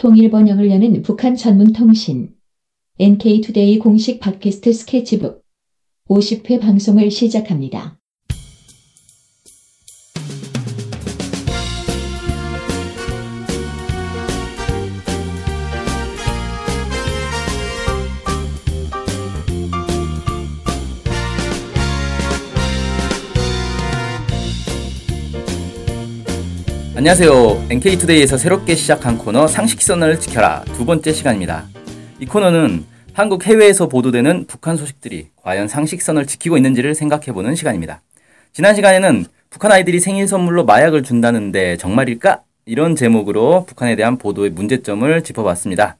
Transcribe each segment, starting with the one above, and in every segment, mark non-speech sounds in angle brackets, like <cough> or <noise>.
통일 번영을 여는 북한 전문 통신 NK투데이 공식 팟캐스트 스케치북 50회 방송을 시작합니다. 안녕하세요. NK투데이에서 새롭게 시작한 코너 상식선을 지켜라 두 번째 시간입니다. 이 코너는 한국 해외에서 보도되는 북한 소식들이 과연 상식선을 지키고 있는지를 생각해보는 시간입니다. 지난 시간에는 북한 아이들이 생일 선물로 마약을 준다는데 정말일까? 이런 제목으로 북한에 대한 보도의 문제점을 짚어봤습니다.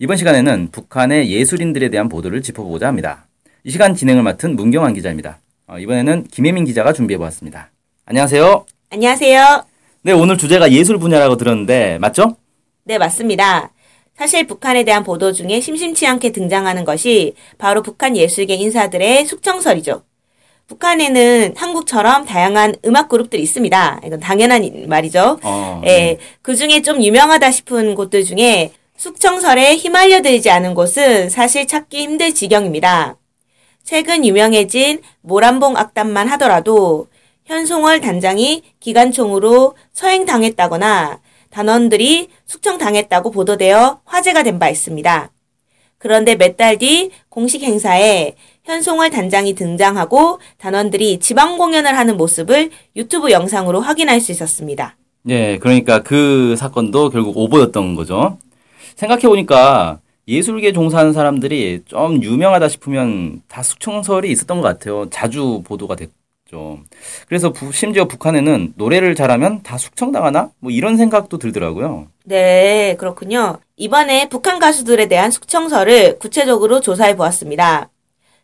이번 시간에는 북한의 예술인들에 대한 보도를 짚어보고자 합니다. 이 시간 진행을 맡은 문경환 기자입니다. 어, 이번에는 김혜민 기자가 준비해보았습니다. 안녕하세요. 안녕하세요. 네, 오늘 주제가 예술 분야라고 들었는데 맞죠? 네, 맞습니다. 사실 북한에 대한 보도 중에 심심치 않게 등장하는 것이 바로 북한 예술계 인사들의 숙청설이죠. 북한에는 한국처럼 다양한 음악 그룹들이 있습니다. 이건 당연한 말이죠. 어, 예, 그 중에 좀 유명하다 싶은 곳들 중에 숙청설에 휘말려들지 않은 곳은 사실 찾기 힘들 지경입니다. 최근 유명해진 모란봉 악단만 하더라도 현송월 단장이 기관총으로 서행당했다거나 단원들이 숙청당했다고 보도되어 화제가 된 바 있습니다. 그런데 몇 달 뒤 공식 행사에 현송월 단장이 등장하고 단원들이 지방 공연을 하는 모습을 유튜브 영상으로 확인할 수 있었습니다. 네, 그러니까 그 사건도 결국 오보였던 거죠. 생각해 보니까 예술계 종사하는 사람들이 좀 유명하다 싶으면 다 숙청설이 있었던 것 같아요. 자주 보도가 됐 죠. 그래서 부- 심지어 북한에는 노래를 잘하면 다 숙청당하나? 뭐 이런 생각도 들더라고요. 네, 그렇군요. 이번에 북한 가수들에 대한 숙청설을 구체적으로 조사해 보았습니다.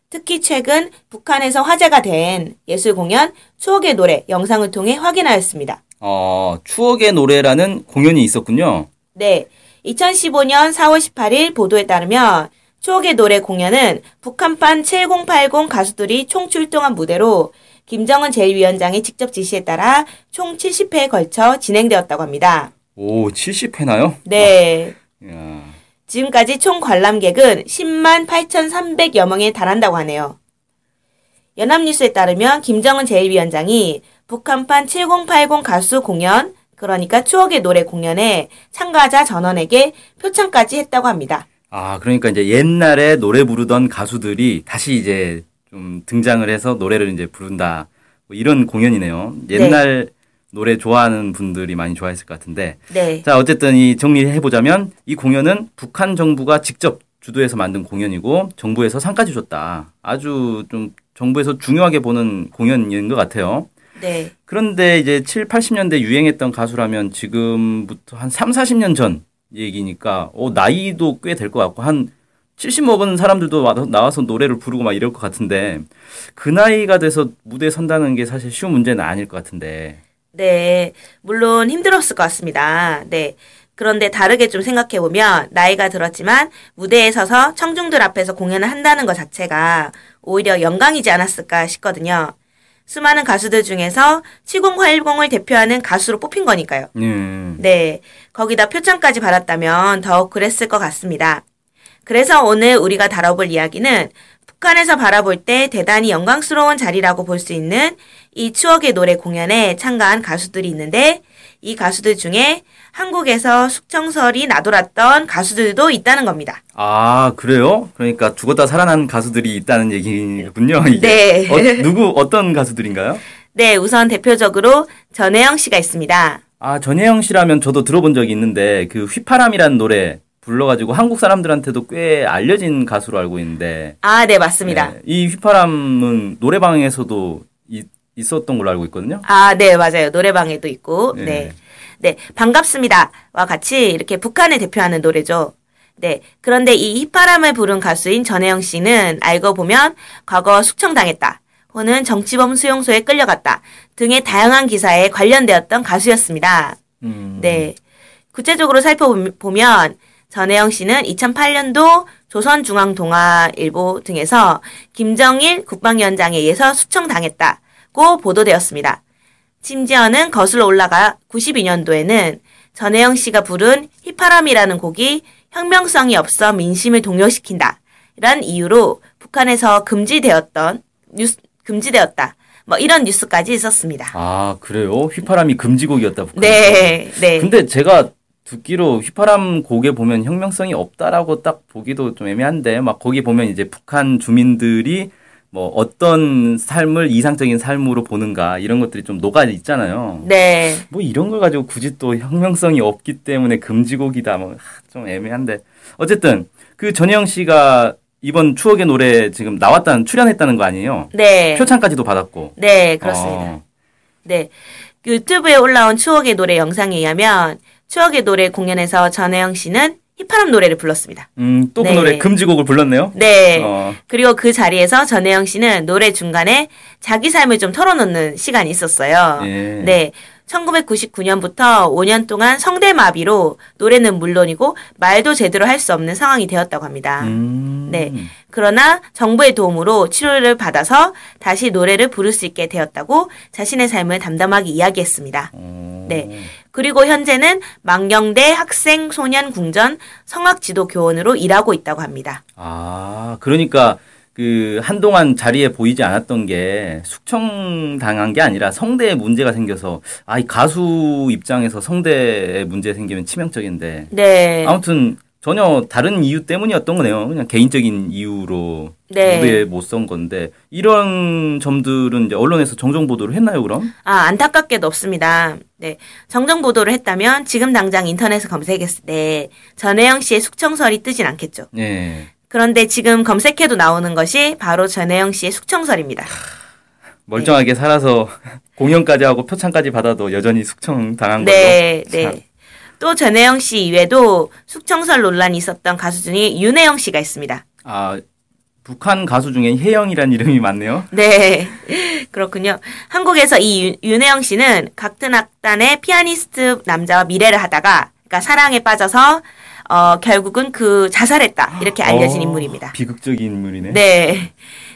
특히 최근 북한에서 화제가 된 예술 공연 추억의 노래 영상을 통해 확인하였습니다. 어, 추억의 노래라는 공연이 있었군요. 네. 2015년 4월 18일 보도에 따르면 추억의 노래 공연은 북한판 7080 가수들이 총 출동한 무대로 김정은 제1위원장의 직접 지시에 따라 총 70회에 걸쳐 진행되었다고 합니다. 오, 70회나요? 네. 이야. 지금까지 총 관람객은 10만 8,300여 명에 달한다고 하네요. 연합뉴스에 따르면 김정은 제1위원장이 북한판 7080 가수 공연, 그러니까 추억의 노래 공연에 참가자 전원에게 표창까지 했다고 합니다. 아, 그러니까 이제 옛날에 노래 부르던 가수들이 다시 이제 좀 등장을 해서 노래를 이제 부른다. 뭐 이런 공연이네요. 옛날 노래 좋아하는 분들이 많이 좋아했을 것 같은데. 네. 자, 어쨌든 이 정리해 보자면 이 공연은 북한 정부가 직접 주도해서 만든 공연이고 정부에서 상까지 줬다. 아주 좀 정부에서 중요하게 보는 공연인 것 같아요. 네. 그런데 이제 7, 80년대 유행했던 가수라면 지금부터 한 3, 40년 전 얘기니까 어, 나이도 꽤 될 것 같고 한 70 먹은 사람들도 와- 나와서 노래를 부르고 막 이럴 것 같은데 그 나이가 돼서 무대에 선다는 게 사실 쉬운 문제는 아닐 것 같은데 네. 물론 힘들었을 것 같습니다. 네. 그런데 다르게 좀 생각해 보면, 나이가 들었지만 무대에 서서 청중들 앞에서 공연을 한다는 것 자체가 오히려 영광이지 않았을까 싶거든요. 수많은 가수들 중에서 7080을 대표하는 가수로 뽑힌 거니까요. 음. 네. 거기다 표창까지 받았다면 더욱 그랬을 것 같습니다. 그래서 오늘 우리가 다뤄볼 이야기는 북한에서 바라볼 때 대단히 영광스러운 자리라고 볼 수 있는 이 추억의 노래 공연에 참가한 가수들이 있는데 이 가수들 중에 한국에서 숙청설이 나돌았던 가수들도 있다는 겁니다. 아 그래요? 그러니까 죽었다 살아난 가수들이 있다는 얘기군요. 이게. 네. 어, 누구 어떤 가수들인가요? 네, 우선 대표적으로 전혜영 씨가 있습니다. 아 전혜영 씨라면 저도 들어본 적이 있는데 그 휘파람이라는 노래 불러가지고 한국 사람들한테도 꽤 알려진 가수로 알고 있는데 아, 네, 맞습니다. 네, 이 휘파람은 노래방에서도 이- 있었던 걸로 알고 있거든요. 아, 네, 맞아요. 노래방에도 있고. 네. 네. 네. 반갑습니다.와 같이 이렇게 북한을 대표하는 노래죠. 네. 그런데 이 휘파람을 부른 가수인 전혜영 씨는 알고 보면 과거 숙청당했다. 혹은 정치범 수용소에 끌려갔다. 등의 다양한 기사에 관련되었던 가수였습니다. 음, 네. 구체적으로 살펴보면 전혜영 씨는 2008년도 조선중앙동아일보 등에서 김정일 국방위원장에 의해서 수청당했다고 보도되었습니다. 심지어는 거슬러 올라가 92년도에는 전혜영 씨가 부른 휘파람이라는 곡이 혁명성이 없어 민심을 동요시킨다. 이런 이유로 북한에서 금지되었던 뉴스 금지되었다. 뭐 이런 뉴스까지 있었습니다. 아 그래요? 휘파람이 금지곡이었다. 북한에서. 네, 네. 근데 제가 듣기로 휘파람 곡에 보면 혁명성이 없다라고 딱 보기도 좀 애매한데 막 거기 보면 이제 북한 주민들이 뭐 어떤 삶을 이상적인 삶으로 보는가 이런 것들이 좀 녹아 있잖아요. 네. 뭐 이런 걸 가지고 굳이 또 혁명성이 없기 때문에 금지곡이다 뭐 좀 애매한데 어쨌든 그 전혜영 씨가 이번 추억의 노래 지금 나왔다는 출연했다는 거 아니에요? 네. 표창까지도 받았고. 네, 그렇습니다. 어, 네. 유튜브에 올라온 추억의 노래 영상에 의하면 추억의 노래 공연에서 전혜영 씨는 휘파람 노래를 불렀습니다. 음, 또 그 네. 노래 금지곡을 불렀네요. 네. 어, 그리고 그 자리에서 전혜영 씨는 노래 중간에 자기 삶을 좀 털어놓는 시간이 있었어요. 예. 네. 1999년부터 5년 동안 성대마비로 노래는 물론이고 말도 제대로 할 수 없는 상황이 되었다고 합니다. 음. 네. 그러나 정부의 도움으로 치료를 받아서 다시 노래를 부를 수 있게 되었다고 자신의 삶을 담담하게 이야기했습니다. 어, 네. 그리고 현재는 망경대 학생 소년 궁전 성악 지도 교원으로 일하고 있다고 합니다. 아, 그러니까 그 한동안 자리에 보이지 않았던 게 숙청 당한 게 아니라 성대에 문제가 생겨서 아, 이 가수 입장에서 성대에 문제 생기면 치명적인데 네. 아무튼 전혀 다른 이유 때문이었던 거네요. 그냥 개인적인 이유로 네. 무대에 못 선 건데 이런 점들은 이제 언론에서 정정 보도를 했나요, 그럼? 아, 안타깝게도 없습니다. 네. 정정 보도를 했다면 지금 당장 인터넷에 검색했을 때 전혜영 씨의 숙청설이 뜨진 않겠죠. 예. 그런데 지금 검색해도 나오는 것이 바로 전혜영 씨의 숙청설입니다. 멀쩡하게 살아서 <laughs> 공연까지 하고 표창까지 받아도 여전히 숙청 당한 걸로. 네, 참. 네. 또 전혜영 씨 이외에도 숙청설 논란이 있었던 가수 중에 윤혜영 씨가 있습니다. 아, 북한 가수 중에 혜영이라는 이름이 많네요. 네. <laughs> 그렇군요. 한국에서 이 윤- 윤혜영 씨는 같은 악단의 피아니스트 남자와 미래를 하다가 그러니까 사랑에 빠져서 어 결국은 그 자살했다. 이렇게 알려진 어, 인물입니다. 비극적인 인물이네. 네.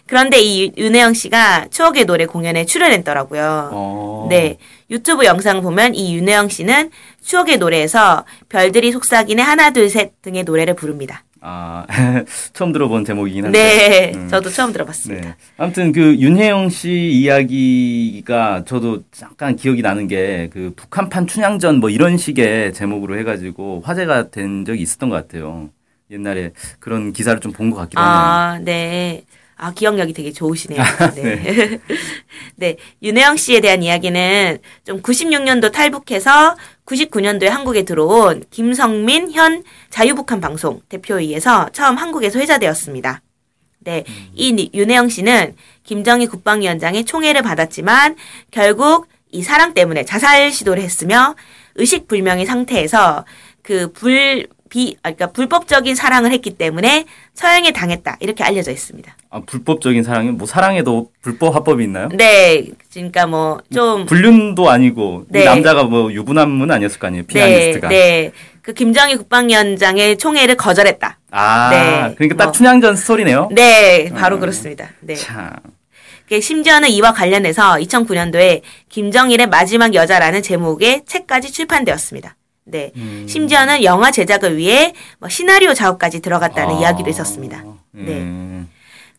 그런데 이 윤혜영 씨가 추억의 노래 공연에 출연했더라고요. 어. 네. 유튜브 영상 보면 이 윤혜영 씨는 추억의 노래에서 별들이 속삭이네 하나 둘 셋 등의 노래를 부릅니다. 아, <laughs> 처음 들어본 제목이긴 한데. 네. 음. 저도 처음 들어봤습니다. 네. 아무튼 그 윤혜영 씨 이야기가 저도 잠깐 기억이 나는 게 그 북한판 춘향전 뭐 이런 식의 제목으로 해가지고 화제가 된 적이 있었던 것 같아요. 옛날에 그런 기사를 좀 본 것 같기도 하네요. 아, 네. 아, 기억력이 되게 좋으시네요. 네. <laughs> 네. 윤혜영 씨에 대한 이야기는 좀 96년도 탈북해서 99년도에 한국에 들어온 김성민 현 자유북한 방송 대표회의에서 처음 한국에서 회자되었습니다. 네. 이 니- 윤혜영 씨는 김정희 국방위원장의 총애를 받았지만 결국 이 사랑 때문에 자살 시도를 했으며 의식불명의 상태에서 그 불, 비, 아, 그러니까 불법적인 사랑을 했기 때문에 처형에 당했다. 이렇게 알려져 있습니다. 아, 불법적인 사랑이 뭐 사랑에도 불법 합법이 있나요? 네. 그러니까 뭐 좀 불륜도 아니고 이 네. 남자가 뭐 유부남은 아니었을 거 아니에요. 네, 피아니스트가. 네. 그 김정희 국방위원장의 총애를 거절했다. 아, 네. 그러니까 딱 뭐. 춘향전 스토리네요. 네, 바로 그렇습니다. 네. 참. 그 심지어는 이와 관련해서 2009년도에 김정일의 마지막 여자라는 제목의 책까지 출판되었습니다. 네. 음. 심지어는 영화 제작을 위해 뭐 시나리오 작업까지 들어갔다는 아. 이야기도 있었습니다. 네. 음.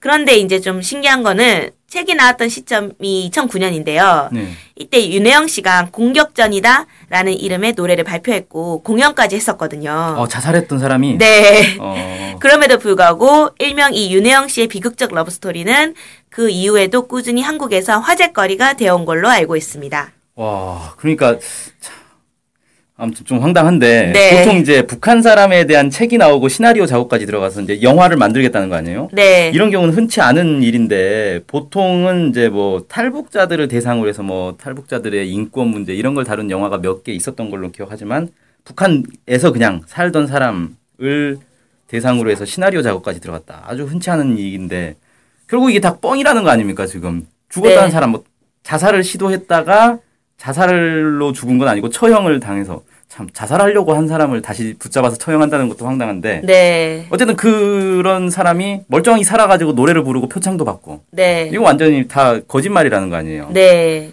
그런데 이제 좀 신기한 거는 책이 나왔던 시점이 2009년인데요. 네. 이때 윤혜영 씨가 공격전이다라는 이름의 노래를 발표했고 공연까지 했었거든요. 어, 자살했던 사람이 네. 어. <laughs> 그럼에도 불구하고 일명 이 윤혜영 씨의 비극적 love story는 그 이후에도 꾸준히 한국에서 화제거리가 되어온 걸로 알고 있습니다. 와, 그러니까 참, 아무튼 좀 황당한데 네. 보통 이제 북한 사람에 대한 책이 나오고 시나리오 작업까지 들어가서 이제 영화를 만들겠다는 거 아니에요? 네. 이런 경우는 흔치 않은 일인데 보통은 이제 뭐 탈북자들을 대상으로 해서 뭐 탈북자들의 인권 문제 이런 걸 다룬 영화가 몇 개 있었던 걸로 기억하지만 북한에서 그냥 살던 사람을 대상으로 해서 시나리오 작업까지 들어갔다. 아주 흔치 않은 일인데 결국 이게 다 뻥이라는 거 아닙니까 지금 죽었다는 네. 사람 뭐 자살을 시도했다가 자살로 죽은 건 아니고 처형을 당해서 참 자살하려고 한 사람을 다시 붙잡아서 처형한다는 것도 황당한데 네. 어쨌든 그런 사람이 멀쩡히 살아가지고 노래를 부르고 표창도 받고 네. 이거 완전히 다 거짓말이라는 거 아니에요. 네.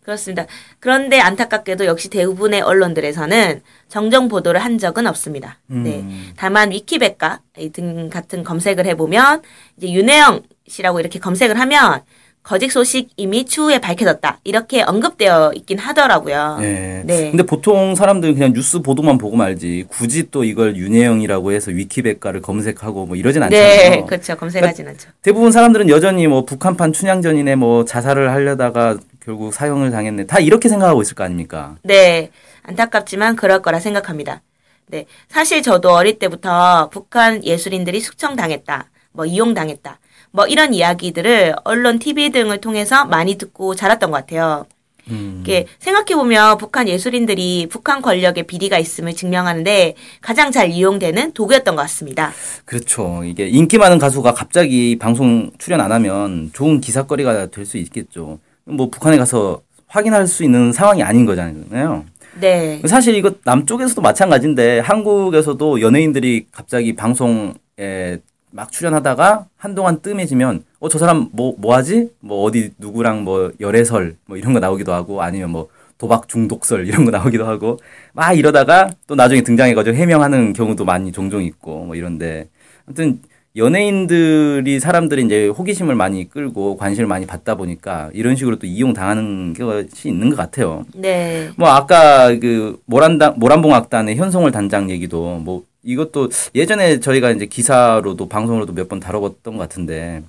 그렇습니다. 그런데 안타깝게도 역시 대부분의 언론들에서는 정정 보도를 한 적은 없습니다. 네. 음. 다만 위키백과 등 같은 검색을 해보면 이제 윤혜영 씨라고 이렇게 검색을 하면 거짓 소식 이미 추후에 밝혀졌다 이렇게 언급되어 있긴 하더라고요. 네. 네. 근데 보통 사람들은 그냥 뉴스 보도만 보고 말지 굳이 또 이걸 윤혜영이라고 해서 위키백과를 검색하고 뭐 이러진 않잖아요. 네, 그렇죠. 검색하진 않죠. 대부분 사람들은 여전히 뭐 북한판 춘향전이네 뭐 자살을 하려다가 결국 사형을 당했네 다 이렇게 생각하고 있을 거 아닙니까? 네, 안타깝지만 그럴 거라 생각합니다. 네, 사실 저도 어릴 때부터 북한 예술인들이 숙청당했다, 뭐 이용당했다, 뭐 이런 이야기들을 언론, TV 등을 통해서 많이 듣고 자랐던 것 같아요. 음. 이게 생각해 보면 북한 예술인들이 북한 권력의 비리가 있음을 증명하는데 가장 잘 이용되는 도구였던 것 같습니다. 그렇죠. 이게 인기 많은 가수가 갑자기 방송 출연 안 하면 좋은 기사거리가 될 수 있겠죠. 뭐 북한에 가서 확인할 수 있는 상황이 아닌 거잖아요. 네. 사실 이거 남쪽에서도 마찬가지인데 한국에서도 연예인들이 갑자기 방송에 막 출연하다가 한동안 뜸해지면 어 저 사람 뭐 뭐 하지? 뭐 어디 누구랑 뭐 열애설 뭐 이런 거 나오기도 하고 아니면 뭐 도박 중독설 이런 거 나오기도 하고 막 이러다가 또 나중에 등장해가지고 해명하는 경우도 많이 종종 있고 뭐 이런데 아무튼 연예인들이 사람들이 이제 호기심을 많이 끌고 관심을 많이 받다 보니까 이런 식으로 또 이용 당하는 것이 있는 것 같아요. 네. 뭐 아까 그 모란당 모란봉 악단의 현송월 단장 얘기도 뭐 이것도 예전에 저희가 이제 기사로도 방송으로도 몇 번 다뤄봤던 것 같은데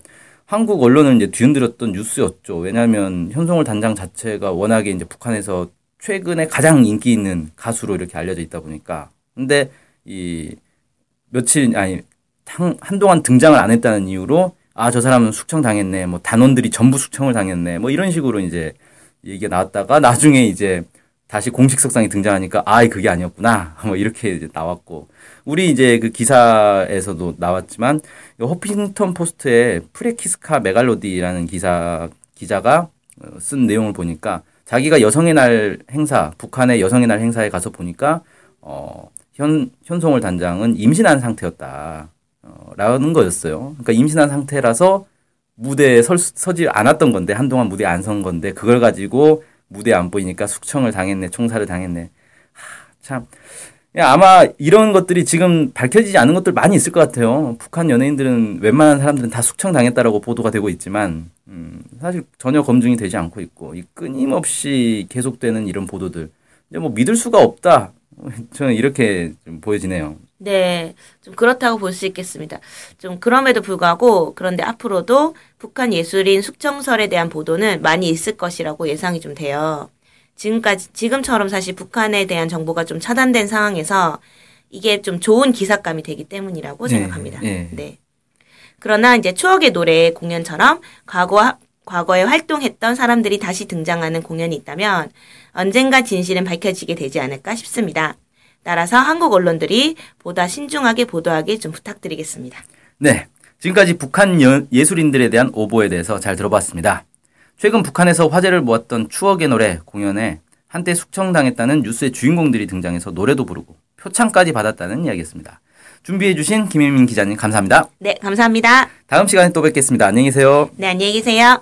한국 언론을 이제 뒤흔들었던 뉴스였죠. 왜냐하면 현송월 단장 자체가 워낙에 이제 북한에서 최근에 가장 인기 있는 가수로 이렇게 알려져 있다 보니까 근데 이 며칠 아니 한, 한동안 등장을 안 했다는 이유로 아 저 사람은 숙청 당했네 뭐 단원들이 전부 숙청을 당했네 뭐 이런 식으로 이제 얘기가 나왔다가 나중에 이제 다시 공식 석상에 등장하니까 아 그게 아니었구나 <laughs> 뭐 이렇게 이제 나왔고 우리 이제 그 기사에서도 나왔지만 이 허핑턴 포스트에 프레키스카 메갈로디라는 기사 기자가 어, 쓴 내용을 보니까 자기가 여성의 날 행사 북한의 여성의 날 행사에 가서 보니까 어, 현 현송월 단장은 임신한 상태였다. 어, 라는 거였어요. 그러니까 임신한 상태라서 무대에 설, 서지 않았던 건데 한동안 무대에 안 선 건데 그걸 가지고 무대에 안 보이니까 숙청을 당했네, 총살을 당했네. 하, 참 야, 아마 이런 것들이 지금 밝혀지지 않은 것들 많이 있을 것 같아요. 북한 연예인들은 웬만한 사람들은 다 숙청 당했다라고 보도가 되고 있지만 음, 사실 전혀 검증이 되지 않고 있고 이 끊임없이 계속되는 이런 보도들 이제 뭐 믿을 수가 없다. 저는 이렇게 좀 보여지네요. 네, 좀 그렇다고 볼 수 있겠습니다. 좀 그럼에도 불구하고 그런데 앞으로도 북한 예술인 숙청설에 대한 보도는 많이 있을 것이라고 예상이 좀 돼요. 지금까지 지금처럼 사실 북한에 대한 정보가 좀 차단된 상황에서 이게 좀 좋은 기사감이 되기 때문이라고 네, 생각합니다. 예. 네. 그러나 이제 추억의 노래 공연처럼 과거 과거에 활동했던 사람들이 다시 등장하는 공연이 있다면 언젠가 진실은 밝혀지게 되지 않을까 싶습니다. 따라서 한국 언론들이 보다 신중하게 보도하길 좀 부탁드리겠습니다. 네. 지금까지 북한 여- 예술인들에 대한 오보에 대해서 잘 들어봤습니다. 최근 북한에서 화제를 모았던 추억의 노래 공연에 한때 숙청당했다는 뉴스의 주인공들이 등장해서 노래도 부르고 표창까지 받았다는 이야기였습니다. 준비해주신 김혜민 기자님 감사합니다. 네, 감사합니다. 다음 시간에 또 뵙겠습니다. 안녕히 계세요. 네, 안녕히 계세요.